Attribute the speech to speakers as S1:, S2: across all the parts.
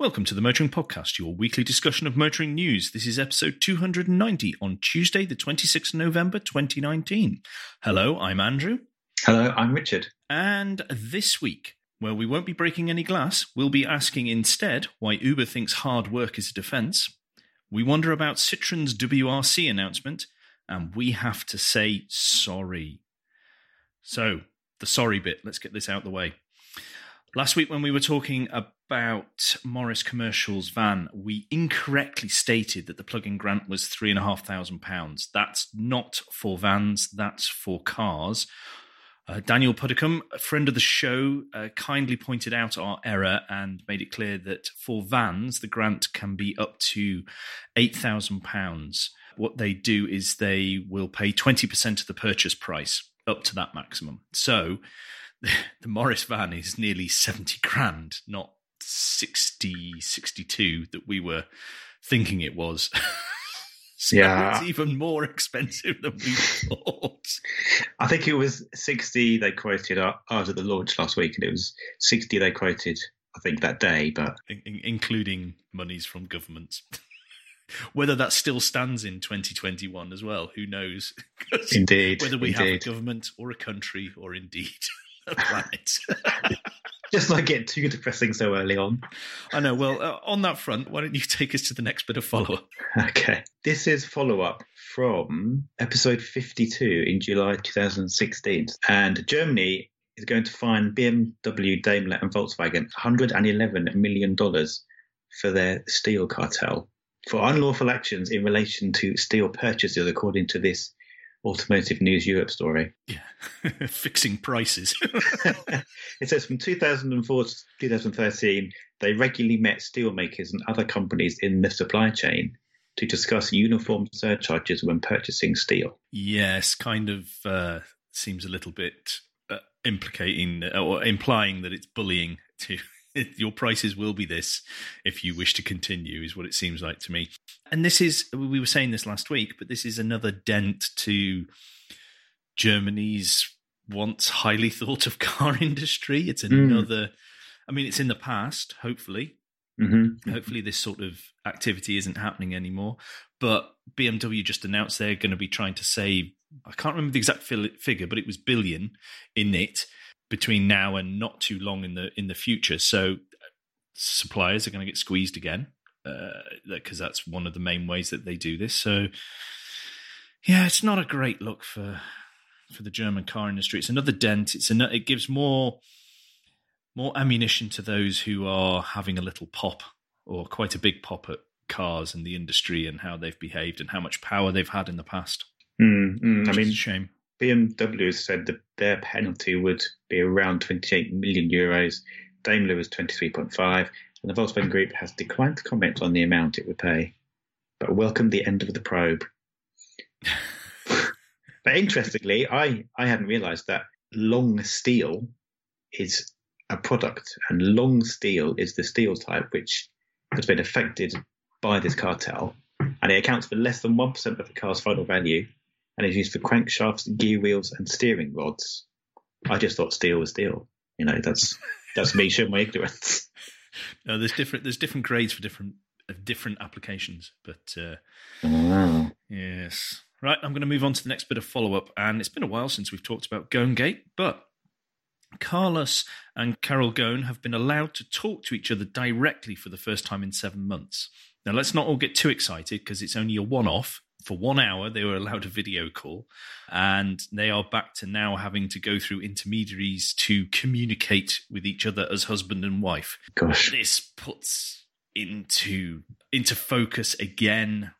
S1: Welcome to the Motoring Podcast, your weekly discussion of motoring news. This is episode 290 on Tuesday, the 26th of November, 2019. Hello, I'm Andrew.
S2: Hello, I'm Richard.
S1: And this week, well, we won't be breaking any glass. We'll be asking instead why Uber thinks hard work is a defense. We wonder about Citroen's WRC announcement, and we have to say sorry. So, the sorry bit, let's get this out of the way. Last week, when we were talking about Morris Commercial's van, we incorrectly stated that the plug-in grant was three and a half thousand pounds. That's not for vans; that's for cars. Uh, Daniel Puddicombe, a friend of the show, uh, kindly pointed out our error and made it clear that for vans, the grant can be up to eight thousand pounds. What they do is they will pay twenty percent of the purchase price up to that maximum. So the Morris van is nearly 70 grand, not 60, 62 that we were thinking it was. so
S2: Yeah.
S1: it's even more expensive than we thought.
S2: I think it was 60 they quoted after the launch last week, and it was 60 they quoted, I think, that day. But
S1: in- in- including monies from governments. Whether that still stands in 2021 as well, who knows?
S2: indeed,
S1: Whether we have a government or a country or indeed a planet.
S2: Just not get too depressing so early on.
S1: I know. Well, uh, on that front, why don't you take us to the next bit of follow up?
S2: Okay. This is follow up from episode 52 in July 2016. And Germany is going to fine BMW, Daimler, and Volkswagen $111 million for their steel cartel for unlawful actions in relation to steel purchases, according to this Automotive News Europe story.
S1: Yeah, fixing prices.
S2: it says from 2004 to 2013, they regularly met steelmakers and other companies in the supply chain to discuss uniform surcharges when purchasing steel.
S1: yes, kind of uh, seems a little bit uh, implicating uh, or implying that it's bullying to. Your prices will be this if you wish to continue, is what it seems like to me. And this is, we were saying this last week, but this is another dent to Germany's once highly thought of car industry. It's
S2: Mm.
S1: another, I mean, it's in the past, hopefully,
S2: hmm
S1: Hopefully, this sort of activity isn't happening anymore. But BMW just announced they're going to be trying to save, I can't remember the exact figure, but it was billion in it between now and not too long in the in the future. So uh, suppliers are going to get squeezed again because that's one of the main ways that they do this. So yeah, it's not a great look for for the German car industry. It's another dent. It's an, it gives more more ammunition to those who are having a little pop or quite a big pop at cars and the industry and how they've behaved and how much power they've had in the past.
S2: mm mm. I mean,
S1: shame.
S2: BMW has said that their penalty would be around 28 million euros. Daimler was 23.5, and the Volkswagen Group has declined to comment on the amount it would pay, but welcomed the end of the probe. but interestingly, I, I hadn't realised that long steel is a product, and long steel is the steel type which has been affected by this cartel, and it accounts for less than 1% of the car's final value and is used for crankshafts, gear wheels, and steering rods. I just thought steel was steel. You know, that's that's me showing my ignorance.
S1: No, there's different there's different grades for different uh, different applications, but uh,
S2: Oh.
S1: Yes. Right, I'm going to move on to the next bit of follow up. And it's been a while since we've talked about Gate, but Carlos and Carole Ghosn have been allowed to talk to each other directly for the first time in seven months. Now, let's not all get too excited because it's only a one off. For one hour, they were allowed a video call, and they are back to now having to go through intermediaries to communicate with each other as husband and wife
S2: Gosh.
S1: this puts into into focus again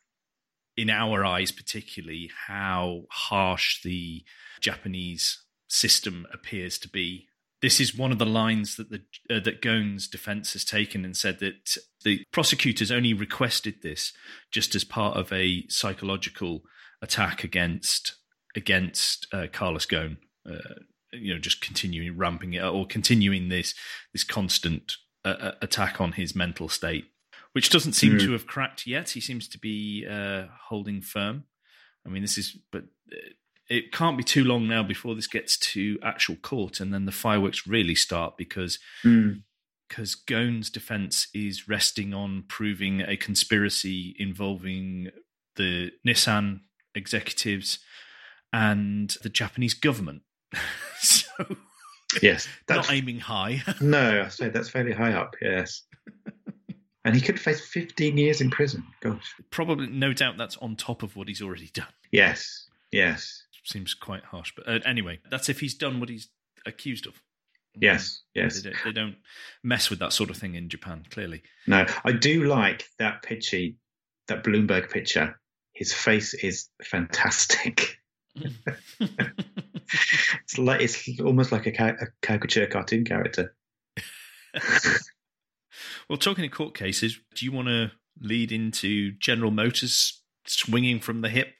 S1: in our eyes particularly how harsh the japanese system appears to be this is one of the lines that the uh, that Ghosn's defense has taken and said that the prosecutors only requested this just as part of a psychological attack against against uh, Carlos Ghosn. Uh, you know, just continuing ramping it or continuing this this constant uh, uh, attack on his mental state, which doesn't seem
S2: Mm.
S1: to have cracked yet. He seems to be uh, holding firm. I mean, this is, but uh, it can't be too long now before this gets to actual court, and then the fireworks really start because
S2: Mm.
S1: because Ghosn's defense is resting on proving a conspiracy involving the Nissan executives and the Japanese government. so,
S2: yes, that's,
S1: not aiming high.
S2: no, I say that's fairly high up. Yes, and he could face 15 years in prison. Gosh,
S1: Probably, no doubt, that's on top of what he's already done.
S2: yes, yes,
S1: Seems quite harsh, but uh, anyway, that's if he's done what he's accused of.
S2: yes, yes.
S1: They don't, they don't mess with that sort of thing in Japan. Clearly,
S2: No, I do like that picture, that Bloomberg picture. His face is fantastic. It's like it's almost like a, a caricature cartoon character.
S1: well, talking of court cases, do you want to lead into General Motors swinging from the hip?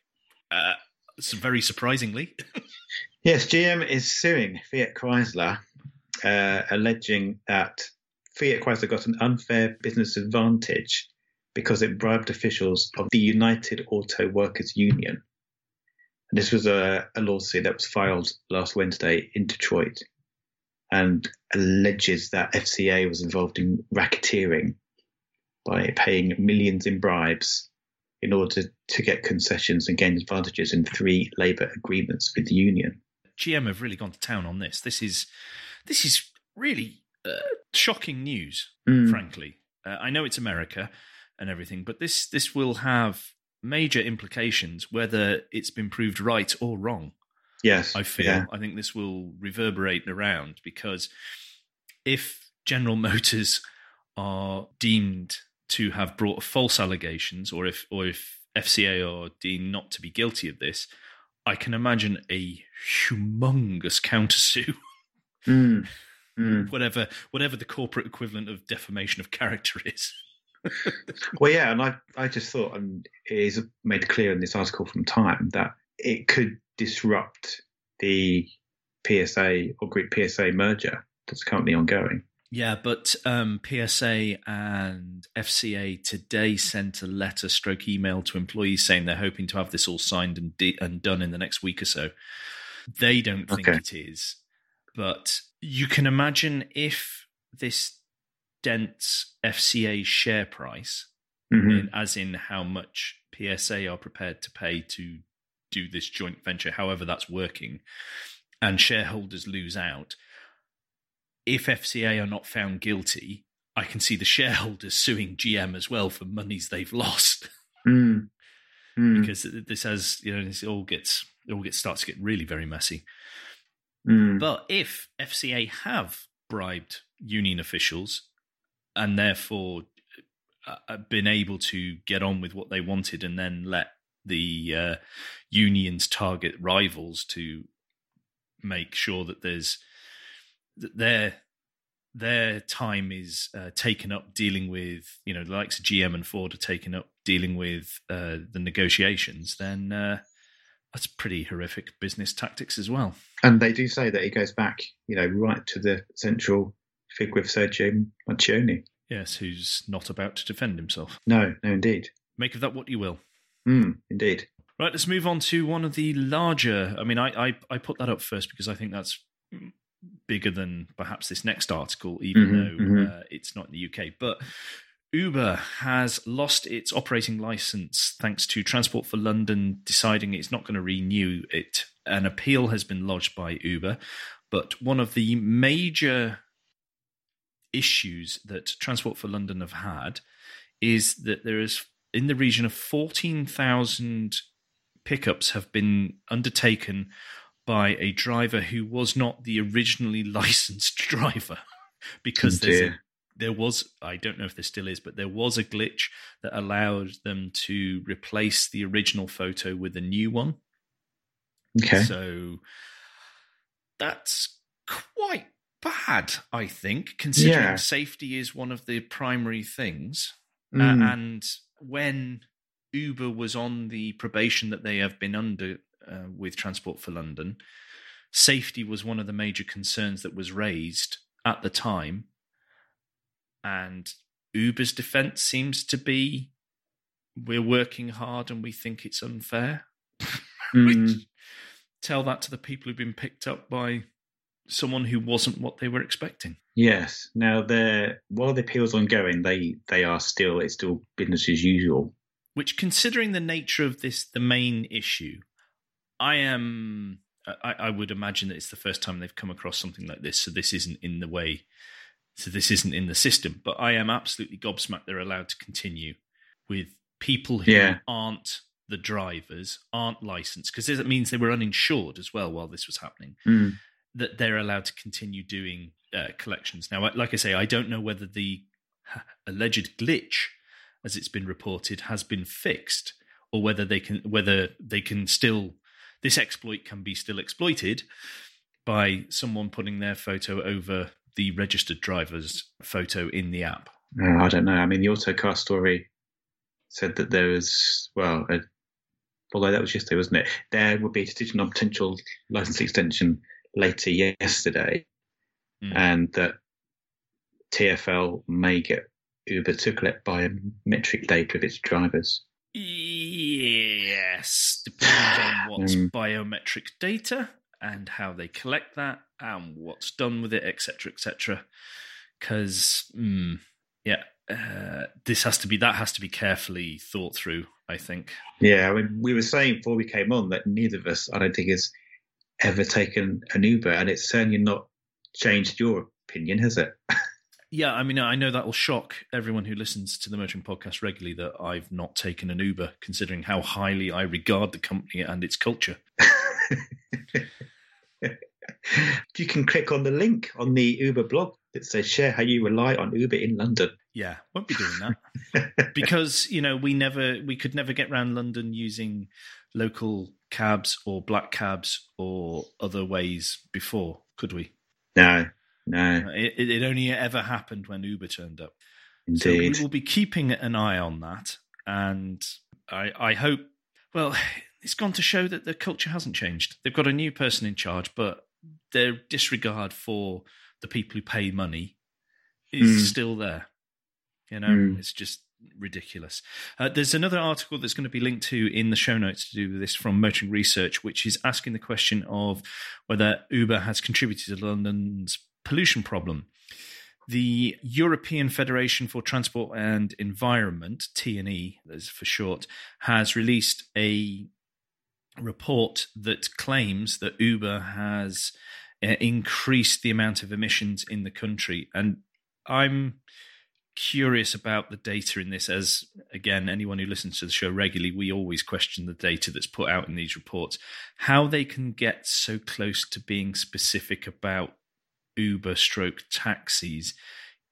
S1: Uh, very surprisingly,
S2: Yes, GM is suing Fiat Chrysler, uh, alleging that Fiat Chrysler got an unfair business advantage because it bribed officials of the United Auto Workers Union. And this was a, a lawsuit that was filed last Wednesday in Detroit and alleges that FCA was involved in racketeering by paying millions in bribes in order to get concessions and gain advantages in three labour agreements with the union.
S1: GM have really gone to town on this. This is this is really uh, shocking news,
S2: Mm.
S1: frankly. Uh, I know it's America and everything, but this this will have major implications whether it's been proved right or wrong.
S2: Yes,
S1: I feel.
S2: Yeah.
S1: I think this will reverberate around because if General Motors are deemed to have brought false allegations, or if or if FCA are deemed not to be guilty of this, I can imagine a humongous countersue,
S2: Mm. Mm.
S1: whatever whatever the corporate equivalent of defamation of character is.
S2: Well, yeah, and I, I just thought, and it is made clear in this article from Time that it could disrupt the PSA or Group PSA merger that's currently ongoing.
S1: Yeah, but um, PSA and FCA today sent a letter, stroke email to employees saying they're hoping to have this all signed and de- and done in the next week or so. They don't think
S2: Okay.
S1: it is, but you can imagine if this dents FCA share price,
S2: Mhm.
S1: in, as in how much PSA are prepared to pay to do this joint venture, however that's working, and shareholders lose out. If FCA are not found guilty, I can see the shareholders suing GM as well for monies they've lost
S2: Mm. Mm.
S1: because this has you know this all gets it all gets starts to get really very messy.
S2: Mm.
S1: But if FCA have bribed union officials and therefore uh, been able to get on with what they wanted and then let the uh, unions target rivals to make sure that there's that their their time is uh, taken up dealing with you know the likes of GM and Ford are taken up dealing with uh, the negotiations, then uh, that's pretty horrific business tactics as well.
S2: And they do say that it goes back, you know, right to the central fig with Sergio Marchionne.
S1: Yes, who's not about to defend himself.
S2: No, no, indeed.
S1: Make of that what you will.
S2: Mm, indeed.
S1: Right, let's move on to one of the larger. I mean, I, I, I put that up first because I think that's bigger than perhaps this next article, even
S2: Mhm,
S1: though
S2: mhm.
S1: Uh, it's not in the UK. But Uber has lost its operating license thanks to Transport for London deciding it's not going to renew it. An appeal has been lodged by Uber, but one of the major issues that Transport for London have had is that there is in the region of 14,000 pickups have been undertaken by a driver who was not the originally licensed driver because there's a, there was I don't know if there still is but there was a glitch that allowed them to replace the original photo with a new one
S2: Okay.
S1: so that's quite bad I think considering
S2: Yeah.
S1: safety is one of the primary things uh,
S2: Mm.
S1: and when Uber was on the probation that they have been under uh, with Transport for London, safety was one of the major concerns that was raised at the time. And Uber's defense seems to be we're working hard and we think it's unfair.
S2: Mm.
S1: Which, tell that to the people who've been picked up by someone who wasn't what they were expecting.
S2: Yes. Now, they're, while the appeal's ongoing, they they are still it's still business as usual.
S1: Which, considering the nature of this, the main issue, I am. I, I would imagine that it's the first time they've come across something like this, so this isn't in the way. So this isn't in the system, but I am absolutely gobsmacked they're allowed to continue with people who
S2: Yeah.
S1: aren't the drivers, aren't licensed, because that means they were uninsured as well while this was happening.
S2: Mm.
S1: that they're allowed to continue doing uh, collections. Now, like I say, I don't know whether the alleged glitch, as it's been reported, has been fixed, or whether they can whether they can still this exploit can be still exploited by someone putting their photo over the registered driver's photo in the app.
S2: Uh, I don't know. I mean, the autocar story said that there was, well, a, although that was yesterday, wasn't it? There would be a decision on potential license extension later yesterday,
S1: Mm.
S2: and that TFL may get Uber to collect biometric data of its drivers.
S1: Yes, depends on what's
S2: Mm.
S1: biometric data and how they collect that and what's done with it, etc., etc. Because, yeah, uh, this has to be that has to be carefully thought through. I think.
S2: Yeah, I mean, we were saying before we came on that neither of us, I don't think, has ever taken an Uber, and it's certainly not changed your opinion, has it?
S1: Yeah, I mean, I know that will shock everyone who listens to the Motoring Podcast regularly that I've not taken an Uber, considering how highly I regard the company and its culture.
S2: you can click on the link on the Uber blog that says share how you rely on Uber in London.
S1: Yeah, won't be doing that because you know we never we could never get around London using local cabs or black cabs or other ways before, could we?
S2: No, no,
S1: It, it it only ever happened when Uber turned up.
S2: indeed.
S1: So we will be keeping an eye on that, and I, I hope. Well, it's gone to show that the culture hasn't changed. They've got a new person in charge, but their disregard for the people who pay money is
S2: Mm.
S1: still there. You know,
S2: Mm.
S1: it's just ridiculous. Uh, there's another article that's going to be linked to in the show notes to do with this from Motoring Research, which is asking the question of whether Uber has contributed to London's pollution problem. The European Federation for Transport and Environment, T&E as for short, has released a report that claims that Uber has uh, increased the amount of emissions in the country. And I'm curious about the data in this as again anyone who listens to the show regularly we always question the data that's put out in these reports how they can get so close to being specific about uber stroke taxis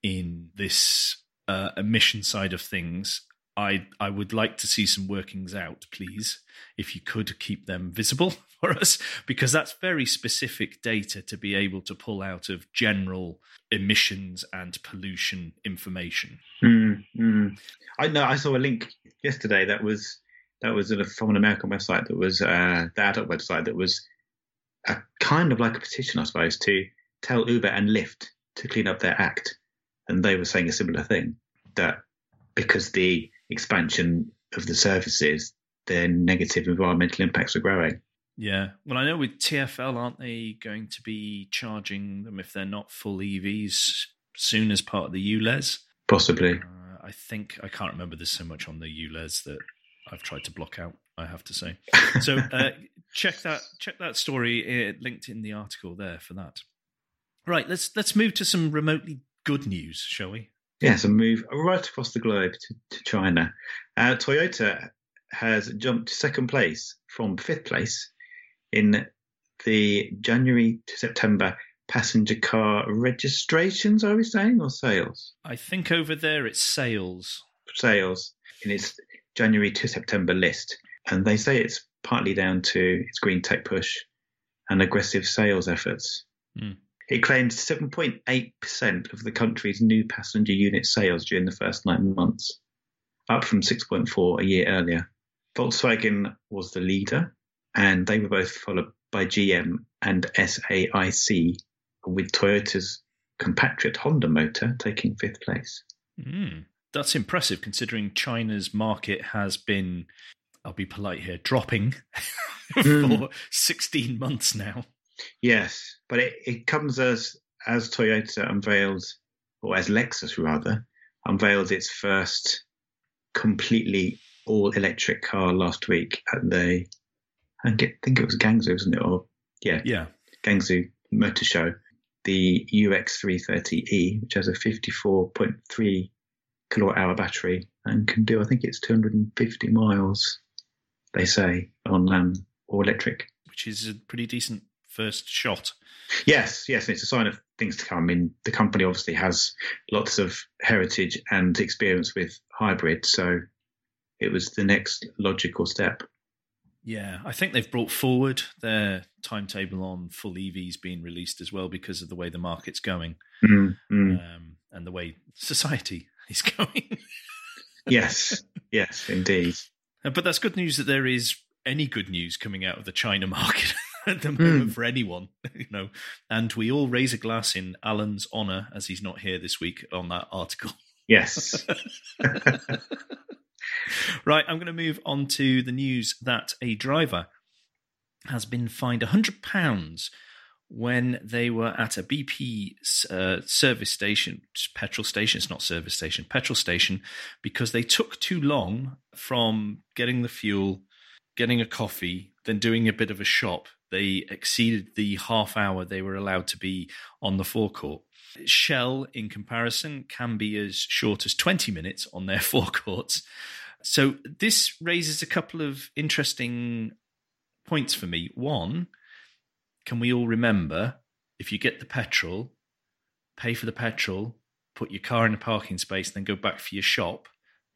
S1: in this uh, emission side of things i i would like to see some workings out please if you could keep them visible for us because that's very specific data to be able to pull out of general emissions and pollution information.
S2: Mm, mm. I know. I saw a link yesterday that was that was from an American website that was uh, the adult website that was a kind of like a petition, I suppose, to tell Uber and Lyft to clean up their act, and they were saying a similar thing that because the expansion of the services, their negative environmental impacts are growing.
S1: Yeah. Well, I know with TFL, aren't they going to be charging them if they're not full EVs soon as part of the ULEZ?
S2: Possibly.
S1: Uh, I think I can't remember. There's so much on the ULEZ that I've tried to block out. I have to say. So uh, check that check that story uh, linked in the article there for that. Right. Let's let's move to some remotely good news, shall we?
S2: Yes, and move right across the globe to, to China. Uh, Toyota has jumped to second place from fifth place in the January to September passenger car registrations, are we saying, or sales?
S1: I think over there it's sales.
S2: Sales in its January to September list. And they say it's partly down to its green tech push and aggressive sales efforts.
S1: Hmm.
S2: It claimed 7.8% of the country's new passenger unit sales during the first nine months, up from 6.4 a year earlier. Volkswagen was the leader, and they were both followed by GM and SAIC, with Toyota's compatriot Honda Motor taking fifth place.
S1: Mm, that's impressive considering China's market has been, I'll be polite here, dropping
S2: Mm.
S1: for 16 months now.
S2: Yes, but it, it comes as as Toyota unveils, or as Lexus rather, unveiled its first completely all electric car last week at the I think it was Guangzhou, wasn't it? Or yeah,
S1: Yeah.
S2: Guangzhou Motor Show, the UX330E, which has a 54.3 kilowatt hour battery and can do, I think it's 250 miles, they say, on um, all electric.
S1: Which is a pretty decent first shot.
S2: Yes, yes, and it's a sign of things to come. I mean, the company obviously has lots of heritage and experience with hybrid, so it was the next logical step.
S1: Yeah, I think they've brought forward their timetable on full EVs being released as well because of the way the market's going
S2: Mm, mm.
S1: um, and the way society is going.
S2: yes, yes, indeed.
S1: But that's good news that there is any good news coming out of the China market at the moment for anyone, you know. And we all raise a glass in Alan's honour as he's not here this week on that article.
S2: Yes.
S1: Right, I'm going to move on to the news that a driver has been fined £100 when they were at a BP uh, service station, petrol station, it's not service station, petrol station, because they took too long from getting the fuel, getting a coffee, then doing a bit of a shop. They exceeded the half hour they were allowed to be on the forecourt. Shell, in comparison, can be as short as 20 minutes on their forecourts. So this raises a couple of interesting points for me. One, can we all remember if you get the petrol, pay for the petrol, put your car in a parking space, then go back for your shop,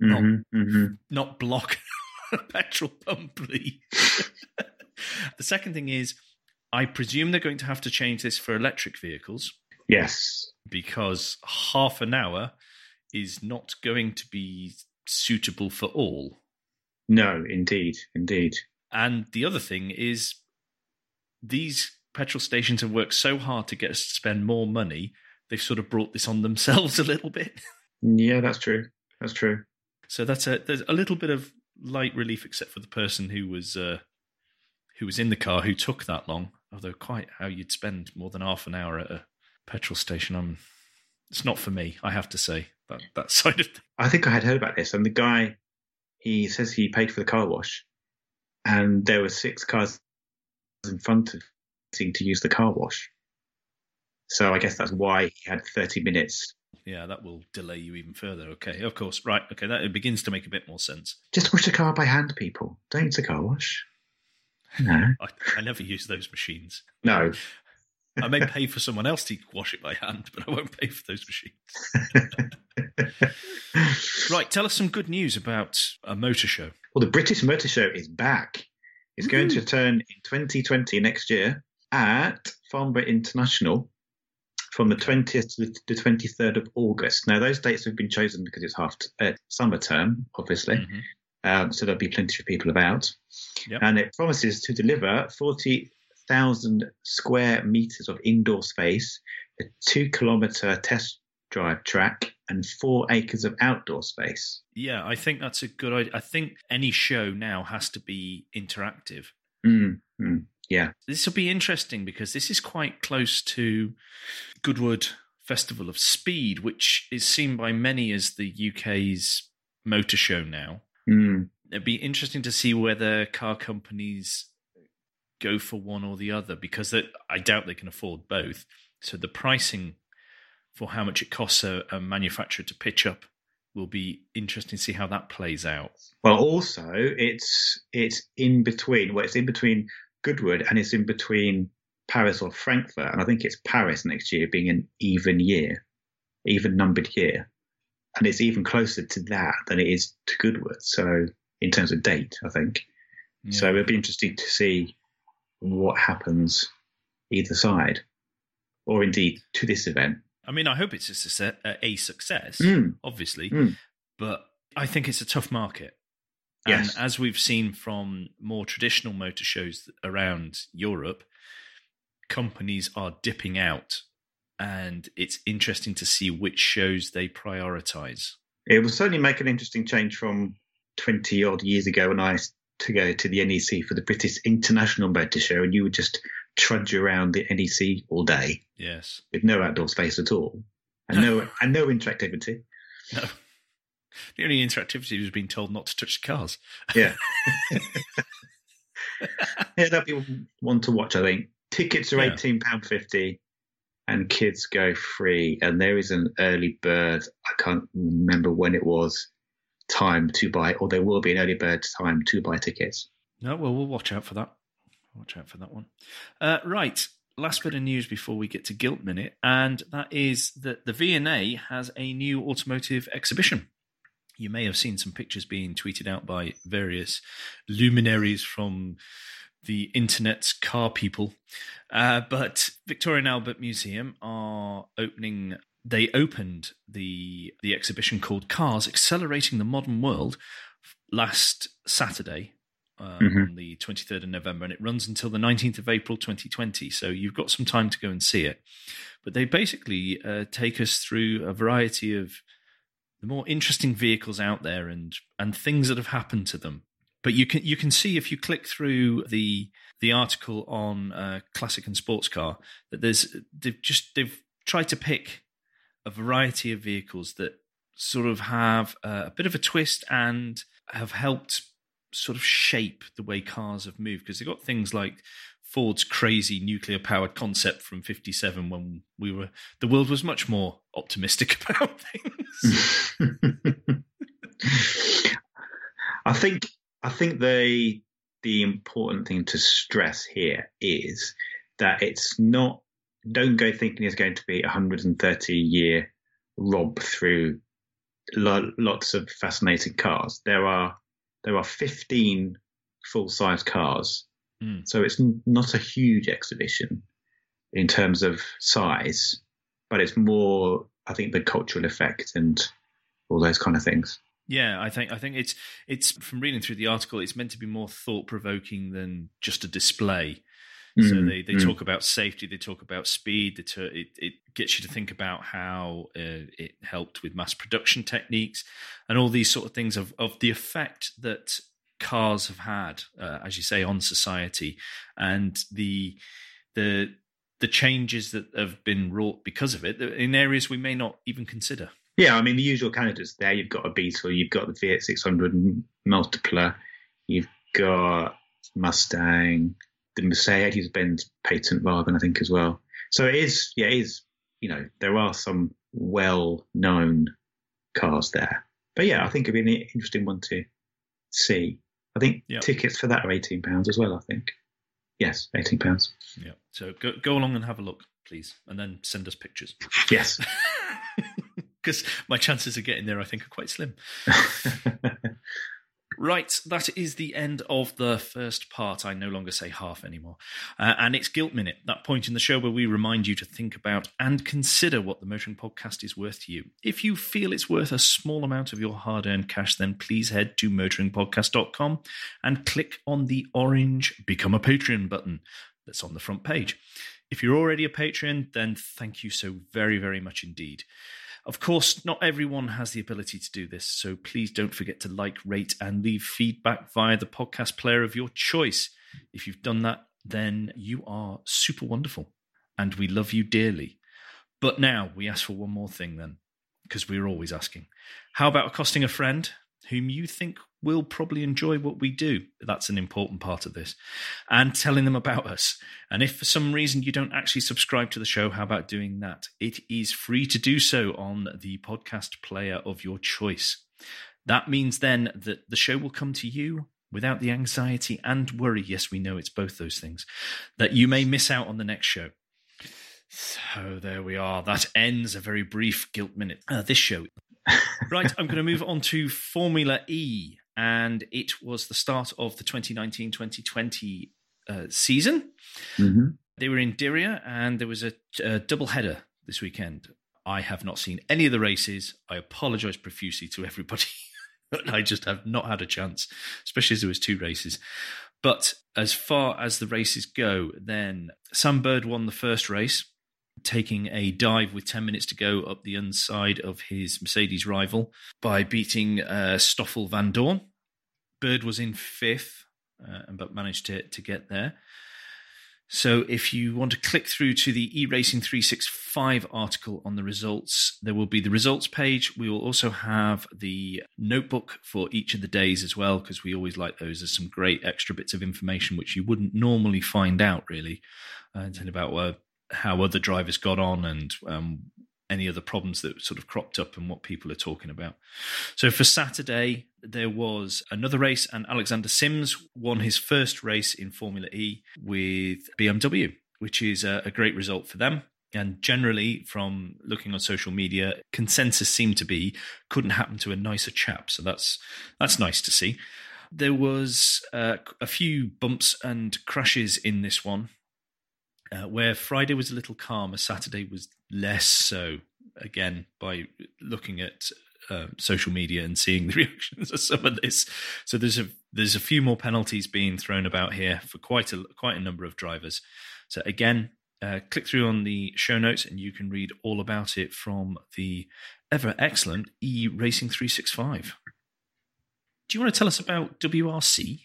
S2: Mhm, mhm.
S1: not block a petrol pump, please. the second thing is, I presume they're going to have to change this for electric vehicles
S2: Yes.
S1: because half an hour is not going to be suitable for all.
S2: No, indeed, indeed.
S1: And the other thing is, these petrol stations have worked so hard to get us to spend more money, they've sort of brought this on themselves a little bit.
S2: Yeah, that's true. That's true.
S1: So that's a there's a little bit of light relief, except for the person who was uh, who was in the car who took that long. Although quite how you'd spend more than half an hour at a petrol station, I'm it's not for me. I have to say that that side of things.
S2: I think I had heard about this, and the guy, he says he paid for the car wash, and there were six cars in front of him to use the car wash. So I guess that's why he had 30 minutes.
S1: Yeah, that will delay you even further. Okay, of course. Right. Okay, that it begins to make a bit more sense.
S2: Just wash the car by hand, people. Don't use the car wash. No.
S1: I, I never use those machines.
S2: No.
S1: I may pay for someone else to wash it by hand, but I won't pay for those machines. Right, tell us some good news about a motor show.
S2: Well, the British Motor Show is back. It's going to return in 2020 next year at Farnborough International from the 20th to the 23rd of August. Now, those dates have been chosen because it's half uh, summer term, obviously.
S1: Mhm.
S2: Um, so there'll be plenty of people about.
S1: Yep.
S2: And it promises to deliver 40,000 square meters of indoor space, a two kilometer test drive track, and four acres of outdoor space.
S1: Yeah, I think that's a good idea. I think any show now has to be interactive.
S2: Mm, mm, yeah.
S1: This will be interesting because this is quite close to Goodwood Festival of Speed, which is seen by many as the UK's motor show now.
S2: Mm,
S1: It'd be interesting to see whether car companies go for one or the other because I doubt they can afford both. So the pricing for how much it costs a, a manufacturer to pitch up will be interesting to see how that plays out.
S2: Well, also it's it's in between. Well, it's in between Goodwood and it's in between Paris or Frankfurt, and I think it's Paris next year being an even year, even numbered year, and it's even closer to that than it is to Goodwood. So in terms of date, I think. So it'll be interesting to see what happens either side, or indeed to this event.
S1: I mean, I hope it's a success, a success
S2: Mm.
S1: obviously,
S2: Mm.
S1: but I think it's a tough market.
S2: Yes.
S1: And as we've seen from more traditional motor shows around Europe, companies are dipping out, and it's interesting to see which shows they prioritize.
S2: It will certainly make an interesting change from 20 odd years ago when I used to go to the NEC for the British International Motor Show, and you would just trudge around the NEC all day
S1: Yes.
S2: with no outdoor space at all and no and no interactivity.
S1: No. The only interactivity was being told not to touch the cars.
S2: Yeah. yeah, that'd be one to watch, I think. Tickets are
S1: Yeah.
S2: eighteen pound fifty, and kids go free. And there is an early bird. I can't remember when it was. Time to buy, or there will be an early bird time to buy tickets.
S1: No, well, we'll watch out for that. Watch out for that one. Uh, right. Last bit of news before we get to Guilt Minute, and that is that the V&A has a new automotive exhibition. You may have seen some pictures being tweeted out by various luminaries from the internet's car people. Uh, but Victoria and Albert Museum are opening. They opened the the exhibition called "Cars Accelerating the Modern World" last Saturday, uh,
S2: Mhm.
S1: on the 23rd of November, and it runs until the 19th of April 2020. So you've got some time to go and see it. But they basically uh, take us through a variety of the more interesting vehicles out there and and things that have happened to them. But you can you can see if you click through the the article on uh, classic and sports car that there's they've just they've tried to pick a variety of vehicles that sort of have uh, a bit of a twist and have helped sort of shape the way cars have moved because they've got things like Ford's crazy nuclear powered concept from 57 when we were the world was much more optimistic about things.
S2: I think I think the the important thing to stress here is that it's not don't go thinking it's going to be a 130 year rob through lo- lots of fascinating cars. There are there are 15 full size cars,
S1: Mm.
S2: so it's not a huge exhibition in terms of size, but it's more I think the cultural effect and all those kind of things.
S1: Yeah, I think I think it's it's from reading through the article, it's meant to be more thought provoking than just a display. So
S2: Mm,
S1: they, they
S2: mm.
S1: talk about safety, they talk about speed. They t- it it gets you to think about how uh, it helped with mass production techniques and all these sort of things of of the effect that cars have had, uh, as you say, on society and the the the changes that have been wrought because of it in areas we may not even consider.
S2: Yeah, I mean the usual candidates there. You've got a Beetle, you've got the Fiat 600 Multipla, you've got Mustang, the Mercedes-Benz patent wagon, I think as well. So it is, yeah, it is. You know, there are some well-known cars there, but yeah, I think it'd be an interesting one to see. I think
S1: Yeah.
S2: tickets for that are eighteen pounds as well. I think, yes, eighteen pounds.
S1: Yeah. So go go along and have a look, please, and then send us pictures.
S2: Yes.
S1: Because my chances of getting there, I think, are quite slim. Right, that is the end of the first part. I no longer say half anymore. Uh, and it's Guilt Minute, that point in the show where we remind you to think about and consider what the Motoring Podcast is worth to you. If you feel it's worth a small amount of your hard earned cash, then please head to motoringpodcast.com and click on the orange Become a Patreon button that's on the front page. If you're already a patron, then thank you so very, very much indeed. Of course, not everyone has the ability to do this, so please don't forget to like, rate, and leave feedback via the podcast player of your choice. If you've done that, then you are super wonderful, and we love you dearly. But now we ask for one more thing, then, because we're always asking. How about accosting a friend whom you think will probably enjoy what we do? That's an important part of this. And telling them about us. And if for some reason you don't actually subscribe to the show, how about doing that? It is free to do so on the podcast player of your choice. That means then that the show will come to you without the anxiety and worry. Yes, we know it's both those things that you may miss out on the next show. So there we are. That ends a very brief guilt minute. Uh, this show. right, I'm going to move on to Formula E. And it was the start of the 2019 2020 uh, season.
S2: hmm
S1: They were in Diriyah, and there was a, a double header this weekend. I have not seen any of the races. I apologise profusely to everybody. I just have not had a chance, especially as there was two races. But as far as the races go, then Sam Bird won the first race, taking a dive with 10 minutes to go up the inside of his Mercedes rival by beating uh, Stoffel Vandoorne. Bird was in fifth, uh, but managed to, to get there. So if you want to click through to the eRacing 365 article on the results, there will be the results page. We will also have the notebook for each of the days as well, because we always like those. There's some great extra bits of information which you wouldn't normally find out, really, uh, about uh, how other drivers got on and um, any other problems that sort of cropped up and what people are talking about. So for Saturday, there was another race, and Alexander Sims won his first race in Formula E with BMW, which is a, a great result for them. And generally, from looking on social media, consensus seemed to be couldn't happen to a nicer chap. So that's that's nice to see. There was uh, a few bumps and crashes in this one, uh, where Friday was a little calmer, Saturday was less so. Again, by looking at uh, social media and seeing the reactions of some of this, so there's a there's a few more penalties being thrown about here for quite a quite a number of drivers. So again, uh, click through on the show notes and you can read all about it from the ever excellent E Racing 365. Do you want to tell us about WRC?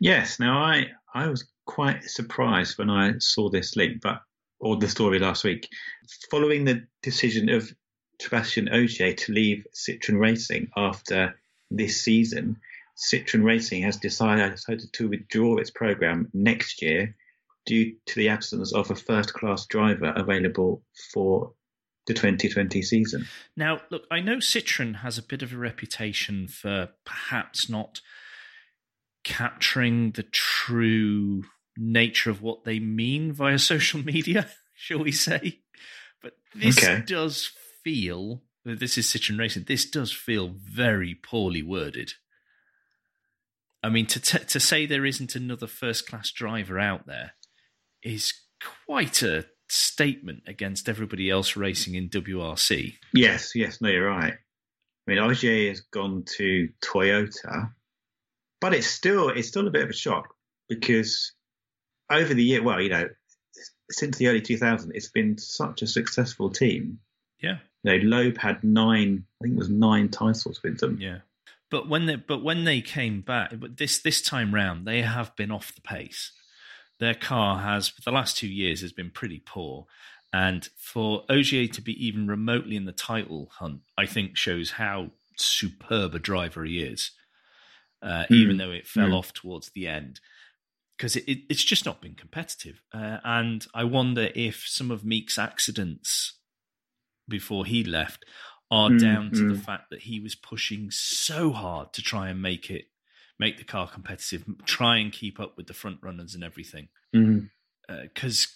S2: Yes. Now, I I was quite surprised when I saw this link, but or the story last week, following the decision of Sebastian Ogier to leave Citroen Racing after this season. Citroen Racing has decided to withdraw its program next year due to the absence of a first class driver available for the 2020 season.
S1: Now, look, I know Citroen has a bit of a reputation for perhaps not capturing the true nature of what they mean via social media, shall we say? But this okay. does feel this is Citroen Racing. This does feel very poorly worded. I mean, to t- to say there isn't another first class driver out there is quite a statement against everybody else racing in WRC.
S2: Yes, yes, no, you're right. I mean, Ogier has gone to Toyota, but it's still it's still a bit of a shock because over the year, well, you know, since the early 2000s, it's been such a successful team.
S1: Yeah.
S2: You know, Loeb had nine, I think it was nine titles with them.
S1: Yeah. But when they but when they came back, but this this time round, they have been off the pace. Their car has for the last two years has been pretty poor, and for Ogier to be even remotely in the title hunt, I think shows how superb a driver he is. Uh, mm. Even though it fell mm. off towards the end, because it, it, it's just not been competitive. Uh, and I wonder if some of Meeke's accidents before he left are mm, down to mm. the fact that he was pushing so hard to try and make it make the car competitive, try and keep up with the front runners and everything. Because
S2: mm.
S1: uh,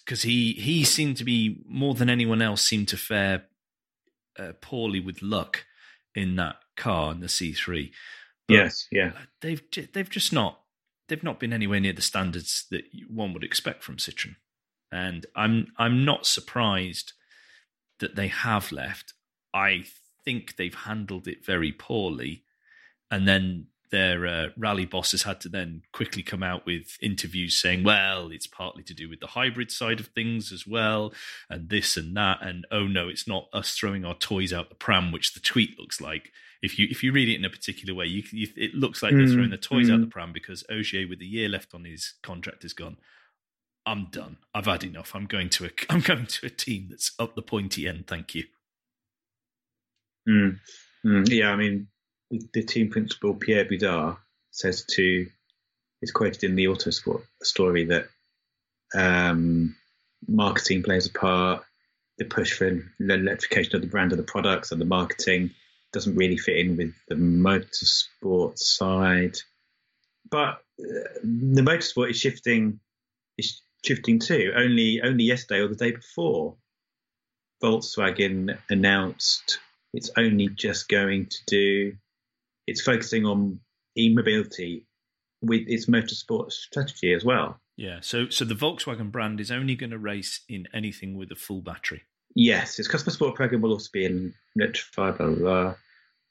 S1: because he he seemed to be more than anyone else seemed to fare uh, poorly with luck in that car in the C3.
S2: But yes, yeah.
S1: They've they've just not they've not been anywhere near the standards that one would expect from Citroen, and I'm I'm not surprised that they have left. I think they've handled it very poorly, and then their uh, rally bosses had to then quickly come out with interviews saying, well, it's partly to do with the hybrid side of things as well, and this and that, and oh no, it's not us throwing our toys out the pram, which the tweet looks like if you if you read it in a particular way, you, you it looks like mm, they're throwing the toys mm. out the pram because Ogier, with a year left on his contract, is gone. I'm done. I've had enough. I'm going to a I'm going to a team that's up the pointy end. Thank you.
S2: Mm. yeah, I mean, the team principal Pierre Budar says to is quoted in the Autosport story that um, marketing plays a part. The push for the electrification of the brand of the products and the marketing doesn't really fit in with the motorsport side. But uh, the motorsport is shifting is shifting too. Only only yesterday or the day before, Volkswagen announced it's only just going to do it's focusing on e-mobility with its motorsport strategy as well.
S1: Yeah, so so the Volkswagen brand is only going to race in anything with a full battery.
S2: Yes, its customer support program will also be in electrified. Blah, blah, blah.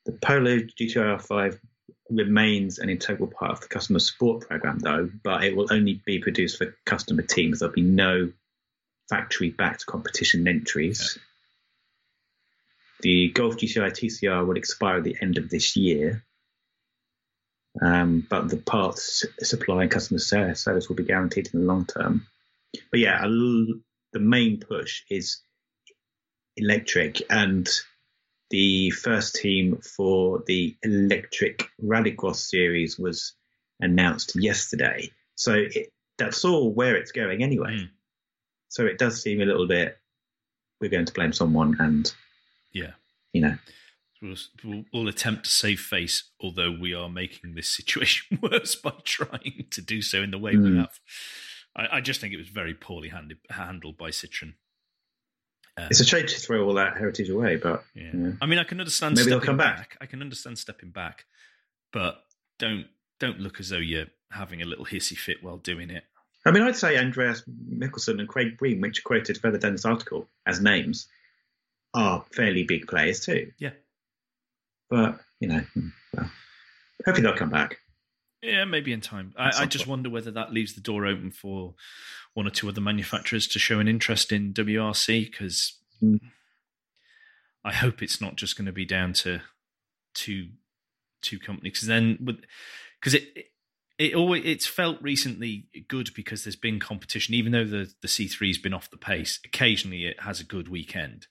S2: The Polo GTR 5 remains an integral part of the customer support program, though, but it will only be produced for customer teams. There'll be no factory backed competition entries. Okay. The Golf GTI TCR will expire at the end of this year, um, but the parts supply and customer service will be guaranteed in the long term. but yeah, l- the main push is electric, and the first team for the electric rallycross series was announced yesterday. So it, that's all where it's going anyway.
S1: Mm.
S2: So it does seem a little bit we're going to blame someone, and
S1: Yeah.
S2: you know,
S1: We'll, we'll, we'll attempt to save face, although we are making this situation worse by trying to do so in the way we
S2: Mm.
S1: have. I, I just think it was very poorly handed, handled by Citroen. Uh,
S2: it's a shame to throw all that heritage away, but
S1: yeah. I mean, I can understand
S2: Maybe they'll
S1: stepping
S2: come back.
S1: back. I can understand stepping back, but don't don't look as though you're having a little hissy fit while doing it.
S2: I mean, I'd say Andreas Mikkelsen and Craig Breen, which quoted further down this article as names, are fairly big players too.
S1: Yeah.
S2: But, you know, well, hopefully they'll come back.
S1: Yeah, maybe in time. I, I just wonder whether that leaves the door open for one or two other manufacturers to show an interest in WRC because
S2: Mm.
S1: I hope it's not just going to be down to two two companies. Because then, because it, it it always it's felt recently good because there's been competition, even though the the C3's been off the pace. Occasionally, it has a good weekend.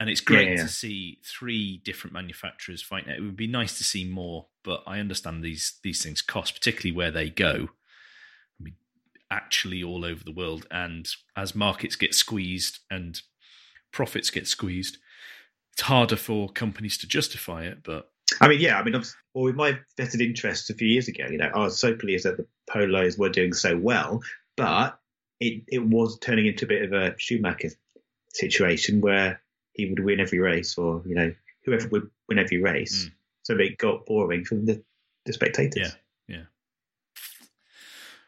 S1: And it's great
S2: Yeah, yeah.
S1: to see three different manufacturers fighting. It would be nice to see more, but I understand these these things cost, particularly where they go. I mean, actually, all over the world, and as markets get squeezed and profits get squeezed, it's harder for companies to justify it. But
S2: I mean, yeah, I mean, well, with my vested interest a few years ago, you know, I was so pleased that the Polos were doing so well, but it, it was turning into a bit of a Schumacher situation where he would win every race or, you know, whoever would win every race.
S1: Mm.
S2: So it got boring for the, the spectators.
S1: Yeah, yeah.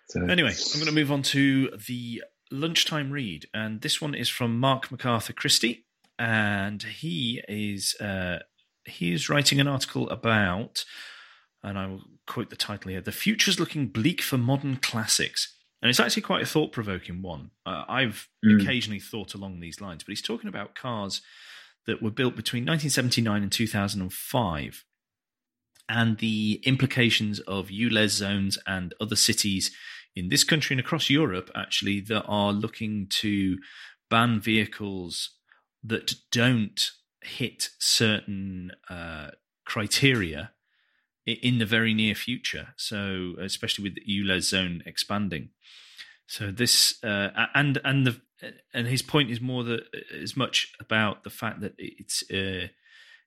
S2: So,
S1: Anyway, I'm going to move on to the lunchtime read, and this one is from Mark MacArthur Christie, and he is uh, he is writing an article about, and I will quote the title here: "The future's looking bleak for modern classics." And it's actually quite a thought provoking one. Uh, I've
S2: Mm.
S1: occasionally thought along these lines, but he's talking about cars that were built between 1979 and 2005 and the implications of ULEZ zones and other cities in this country and across Europe, actually, that are looking to ban vehicles that don't hit certain uh, criteria in the very near future. So, especially with the ULEZ zone expanding. So this uh, and and the and his point is more that as much about the fact that it's uh,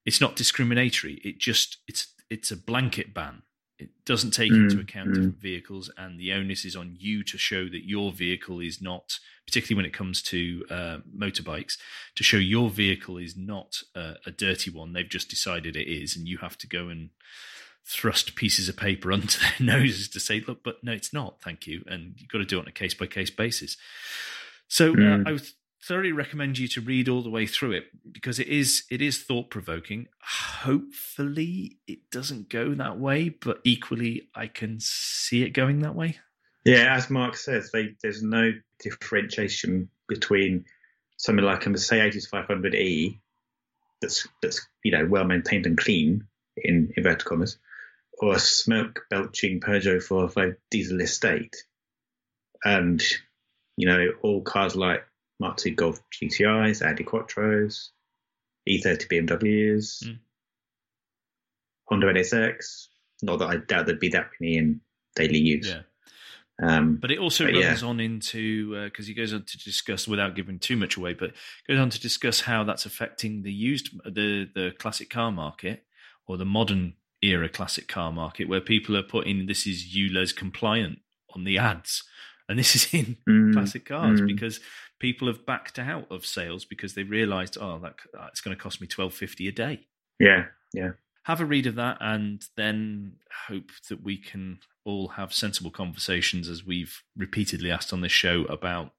S1: it's not discriminatory. It just it's it's a blanket ban. It doesn't take
S2: Mm,
S1: into account
S2: mm.
S1: different vehicles, and the onus is on you to show that your vehicle is not, particularly when it comes to uh, motorbikes, to show your vehicle is not uh, a dirty one. They've just decided it is, and you have to go and thrust pieces of paper onto their noses to say, "Look, but no, it's not. Thank you." And you've got to do it on a case by case basis. So uh,
S2: Mm.
S1: I would thoroughly recommend you to read all the way through it because it is it is thought provoking. Hopefully, it doesn't go that way, but equally, I can see it going that way.
S2: Yeah, as Mark says, they, there's no differentiation between something like a Mercedes 500e that's that's you know well maintained and clean in inverted commas, or a smoke belching Peugeot 405 diesel estate, and you know all cars like Mark II Golf GTIs, Audi Quattros, E30 BMWs,
S1: Mm.
S2: Honda NSX. Not that I doubt there'd be that many in daily use.
S1: Yeah.
S2: Um,
S1: But it also
S2: But
S1: runs
S2: yeah.
S1: on into because he goes on to discuss, without giving too much away, but goes on to discuss how that's affecting the used the the classic car market or the modern era classic car market, where people are putting this is ULEZ compliant on the ads, and this is in
S2: mm,
S1: classic cars
S2: mm.
S1: because people have backed out of sales because they realised, oh, that it's going to cost me twelve fifty a day
S2: yeah, yeah.
S1: have a read of that and then hope that we can all have sensible conversations as we've repeatedly asked on this show about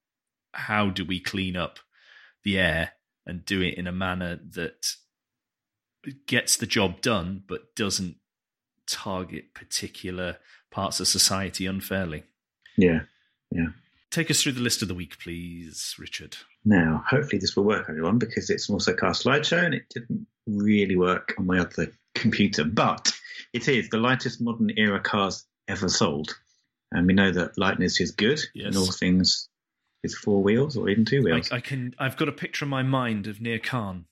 S1: how do we clean up the air and do it in a manner that gets the job done but doesn't target particular parts of society unfairly.
S2: Yeah. Yeah.
S1: Take us through the list of the week, please, Richard.
S2: Now, hopefully this will work, everyone, because it's also car slideshow and it didn't really work on my other computer, but it is the lightest modern era cars ever sold. And we know that lightness is good
S1: Yes.
S2: in all things with four wheels or even two
S1: I,
S2: wheels.
S1: I can. I've got a picture in my mind of Neil Khan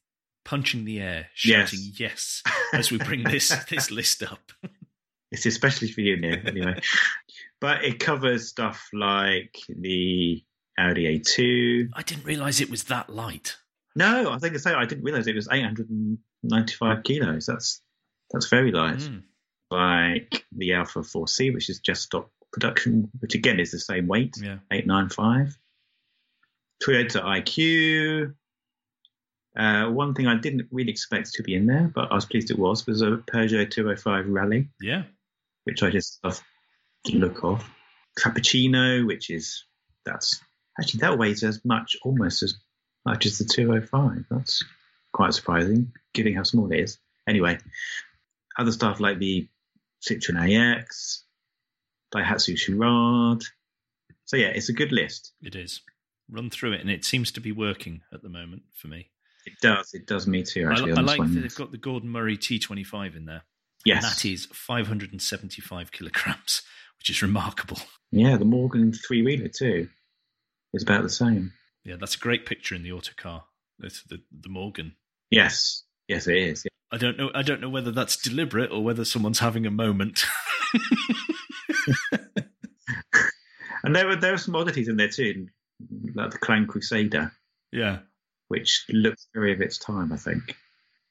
S1: punching the air, shouting "yes" as we bring this this list up.
S2: It's especially for you, Neil, anyway. but it covers stuff like the Audi A2.
S1: I didn't realise it was that light.
S2: No, I think I say I didn't realize it was 895 kilos. That's that's very light.
S1: Mm.
S2: Like the Alfa 4C, which is just stock production, which again is the same weight,
S1: Yeah.
S2: 895. Toyota IQ. Uh, one thing I didn't really expect to be in there, but I was pleased it was, was a Peugeot 205 Rally.
S1: Yeah.
S2: which I just love the look of. Cappuccino, which is that's actually that weighs as much, almost as much as the 205. That's quite surprising, given how small it is. Anyway, other stuff like the Citroen AX, Daihatsu Charade. So yeah, it's a good list.
S1: It is. Run through it, and it seems to be working at the moment for me.
S2: It does. It does me too.
S1: I,
S2: Actually,
S1: I
S2: this
S1: like that they've got the Gordon Murray T25 in there.
S2: yes.
S1: And that is 575 kilograms, which is remarkable.
S2: Yeah, the Morgan three wheeler too is about the same.
S1: Yeah, that's a great picture in the autocar. That's the the Morgan.
S2: Yes. Yes, it is.
S1: I don't know. I don't know whether that's deliberate or whether someone's having a moment.
S2: And there were there were some oddities in there too, like the Clan Crusader,
S1: yeah.
S2: Which looks very of its time, I think.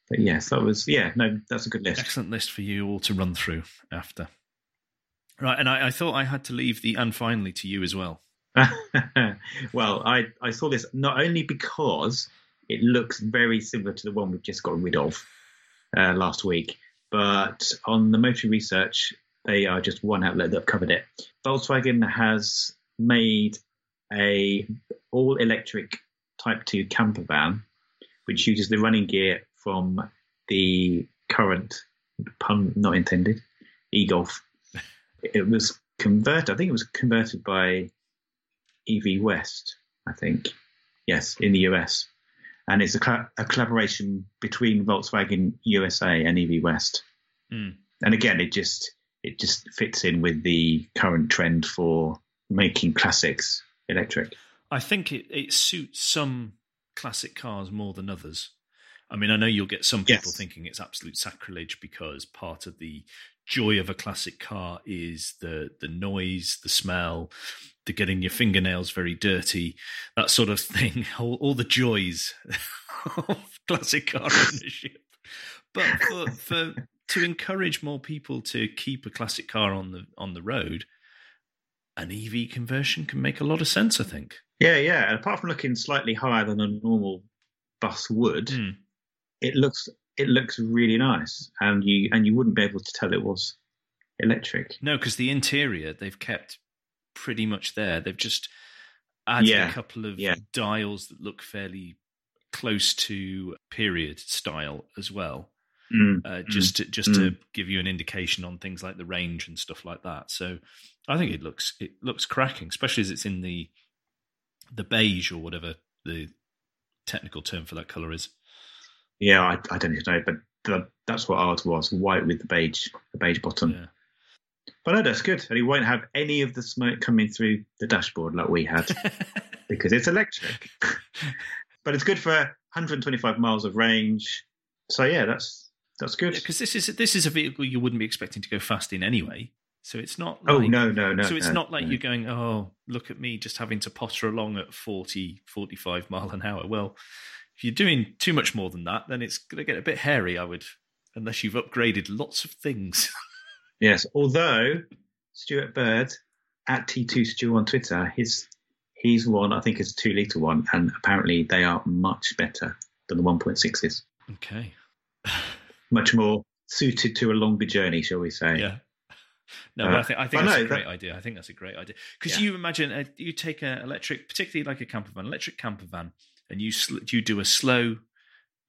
S2: But yes, that was yeah, no, that's a good list.
S1: Excellent list for you all to run through after. Right, and I, I thought I had to leave the and finally to you as well.
S2: well, I I saw this not only because it looks very similar to the one we've just got rid of uh, last week, but on the Motoring Research, they are just one outlet that have covered it. Volkswagen has made a all electric Type 2 camper van, which uses the running gear from the current pun not intended e-golf. It was converted. I think it was converted by EV West. I think yes, in the US, and it's a, co- a collaboration between Volkswagen USA and EV West.
S1: Mm.
S2: And again, it just it just fits in with the current trend for making classics electric.
S1: I think it, it suits some classic cars more than others. I mean, I know you'll get some people
S2: Yes.
S1: thinking it's absolute sacrilege because part of the joy of a classic car is the the noise, the smell, the getting your fingernails very dirty, that sort of thing. All, all the joys of classic car ownership. But for, for to encourage more people to keep a classic car on the on the road, an EV conversion can make a lot of sense. I think.
S2: Yeah, yeah. And apart from looking slightly higher than a normal bus would,
S1: Mm.
S2: it looks it looks really nice, and you and you wouldn't be able to tell it was electric.
S1: No, because the interior they've kept pretty much there. They've just added
S2: Yeah,
S1: a couple of
S2: yeah.
S1: dials that look fairly close to period style as well,
S2: Mm.
S1: uh, just to, just to give you an indication on things like the range and stuff like that. So I think it looks it looks cracking, especially as it's in the the beige or whatever the technical term for that color is.
S2: Yeah, I, I don't even know, but the, that's what ours was: white with the beige, the beige bottom.
S1: Yeah.
S2: But no, that's good, and he won't have any of the smoke coming through the dashboard like we had because it's electric. but it's good for 125 miles of range. So yeah, that's that's good.
S1: because this is this is a vehicle you wouldn't be expecting to go fast in anyway. So it's not.
S2: oh
S1: like-
S2: no, no, no.
S1: so it's
S2: no,
S1: not like
S2: no.
S1: you're going, oh, look at me just having to potter along at 40, 45 mile an hour. Well, if you're doing too much more than that, then it's going to get a bit hairy, I would, unless you've upgraded lots of things.
S2: Yes, although Stuart Bird at T2 Stu on Twitter, his he's one I think is a two liter one, and apparently they are much better than the 1.6s.
S1: okay.
S2: Much more suited to a longer journey, shall we say?
S1: Yeah. No,
S2: Uh,
S1: but I think I think
S2: but
S1: that's
S2: no,
S1: a great
S2: that-
S1: idea. I think that's a great idea because
S2: Yeah.
S1: you imagine uh, you take an electric, particularly like a camper van, electric camper van, and you sl- you do a slow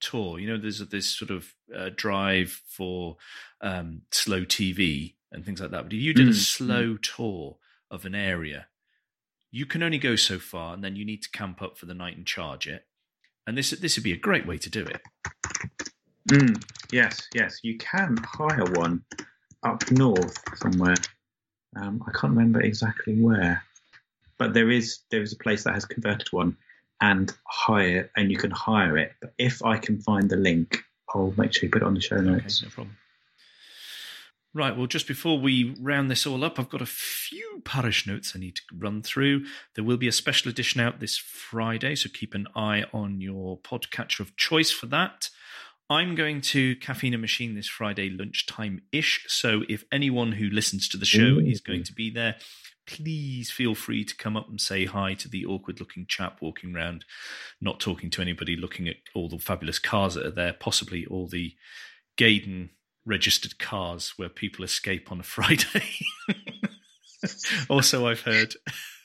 S1: tour. You know, there's a, this sort of uh, drive for um, slow TV and things like that. But if you did a
S2: Mm,
S1: slow tour of an area, you can only go so far, and then you need to camp up for the night and charge it. And this this would be a great way to do it.
S2: Mm, yes, yes. You can hire one up north somewhere. Um, I can't remember exactly where. but there is there is a place that has converted one and hire and you can hire it. But if I can find the link, I'll make sure you put it on the show notes.
S1: Okay, no problem. Right, well, just before we round this all up, I've got a few parish notes I need to run through. There will be a special edition out this Friday, so keep an eye on your podcatcher of choice for that. I'm going to Caffeine and Machine this Friday lunchtime ish. So if anyone who listens to the show Ooh. is going to be there, please feel free to come up and say hi to the awkward looking chap walking around, not talking to anybody, looking at all the fabulous cars that are there, possibly all the Gaydon registered cars where people escape on a Friday. also, I've heard.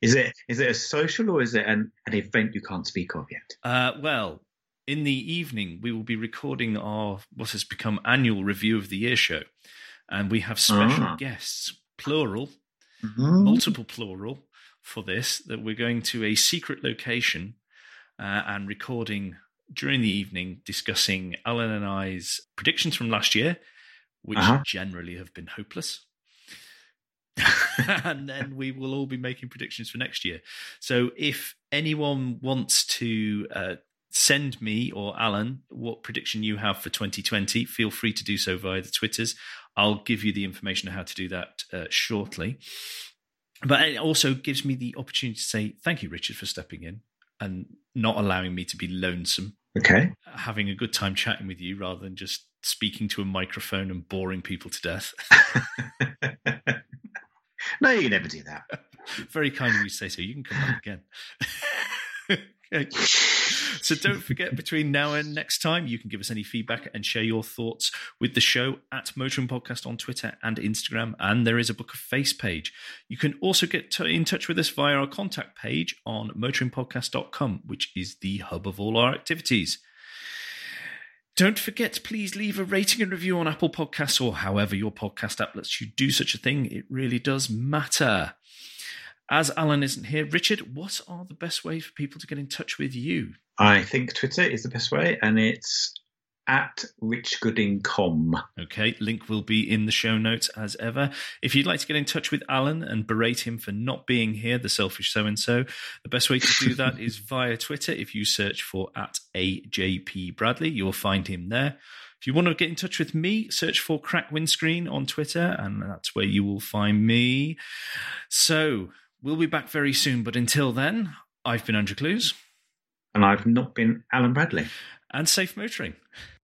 S2: is it is it a social or is it an, an event you can't speak of yet?
S1: Uh, well, in the evening, we will be recording our what has become annual review of the year show, and we have special ah. guests, plural, mm-hmm. multiple plural, for this. That we're going to a secret location uh, and recording during the evening discussing Alan and I's predictions from last year, which uh-huh. generally have been hopeless. and then we will all be making predictions for next year. So if anyone wants to uh, send me or Alan what prediction you have for 2020, feel free to do so via the Twitters. I'll give you the information on how to do that uh, shortly. But it also gives me the opportunity to say thank you, Richard, for stepping in and not allowing me to be lonesome.
S2: Okay.
S1: Having a good time chatting with you rather than just speaking to a microphone and boring people to death.
S2: no, you never do that.
S1: Very kind of you to say so. You can come back again. So don't forget, between now and next time, you can give us any feedback and share your thoughts with the show at Motoring Podcast on Twitter and Instagram. And there is a Book of Face page. You can also get in touch with us via our contact page on motoringpodcast.com, which is the hub of all our activities. Don't forget, please leave a rating and review on Apple Podcasts or however your podcast app lets you do such a thing. It really does matter. As Alan isn't here, Richard, what are the best ways for people to get in touch with you?
S2: I think Twitter is the best way, and it's at richgooding.com.
S1: Okay, link will be in the show notes as ever. If you'd like to get in touch with Alan and berate him for not being here, the selfish so and so, the best way to do that is via Twitter. If you search for at AJP Bradley, you'll find him there. If you want to get in touch with me, search for Crack Windscreen on Twitter, and that's where you will find me. So, We'll be back very soon, but until then, I've been Andrew Clues.
S2: And I've not been Alan Bradley.
S1: And safe motoring.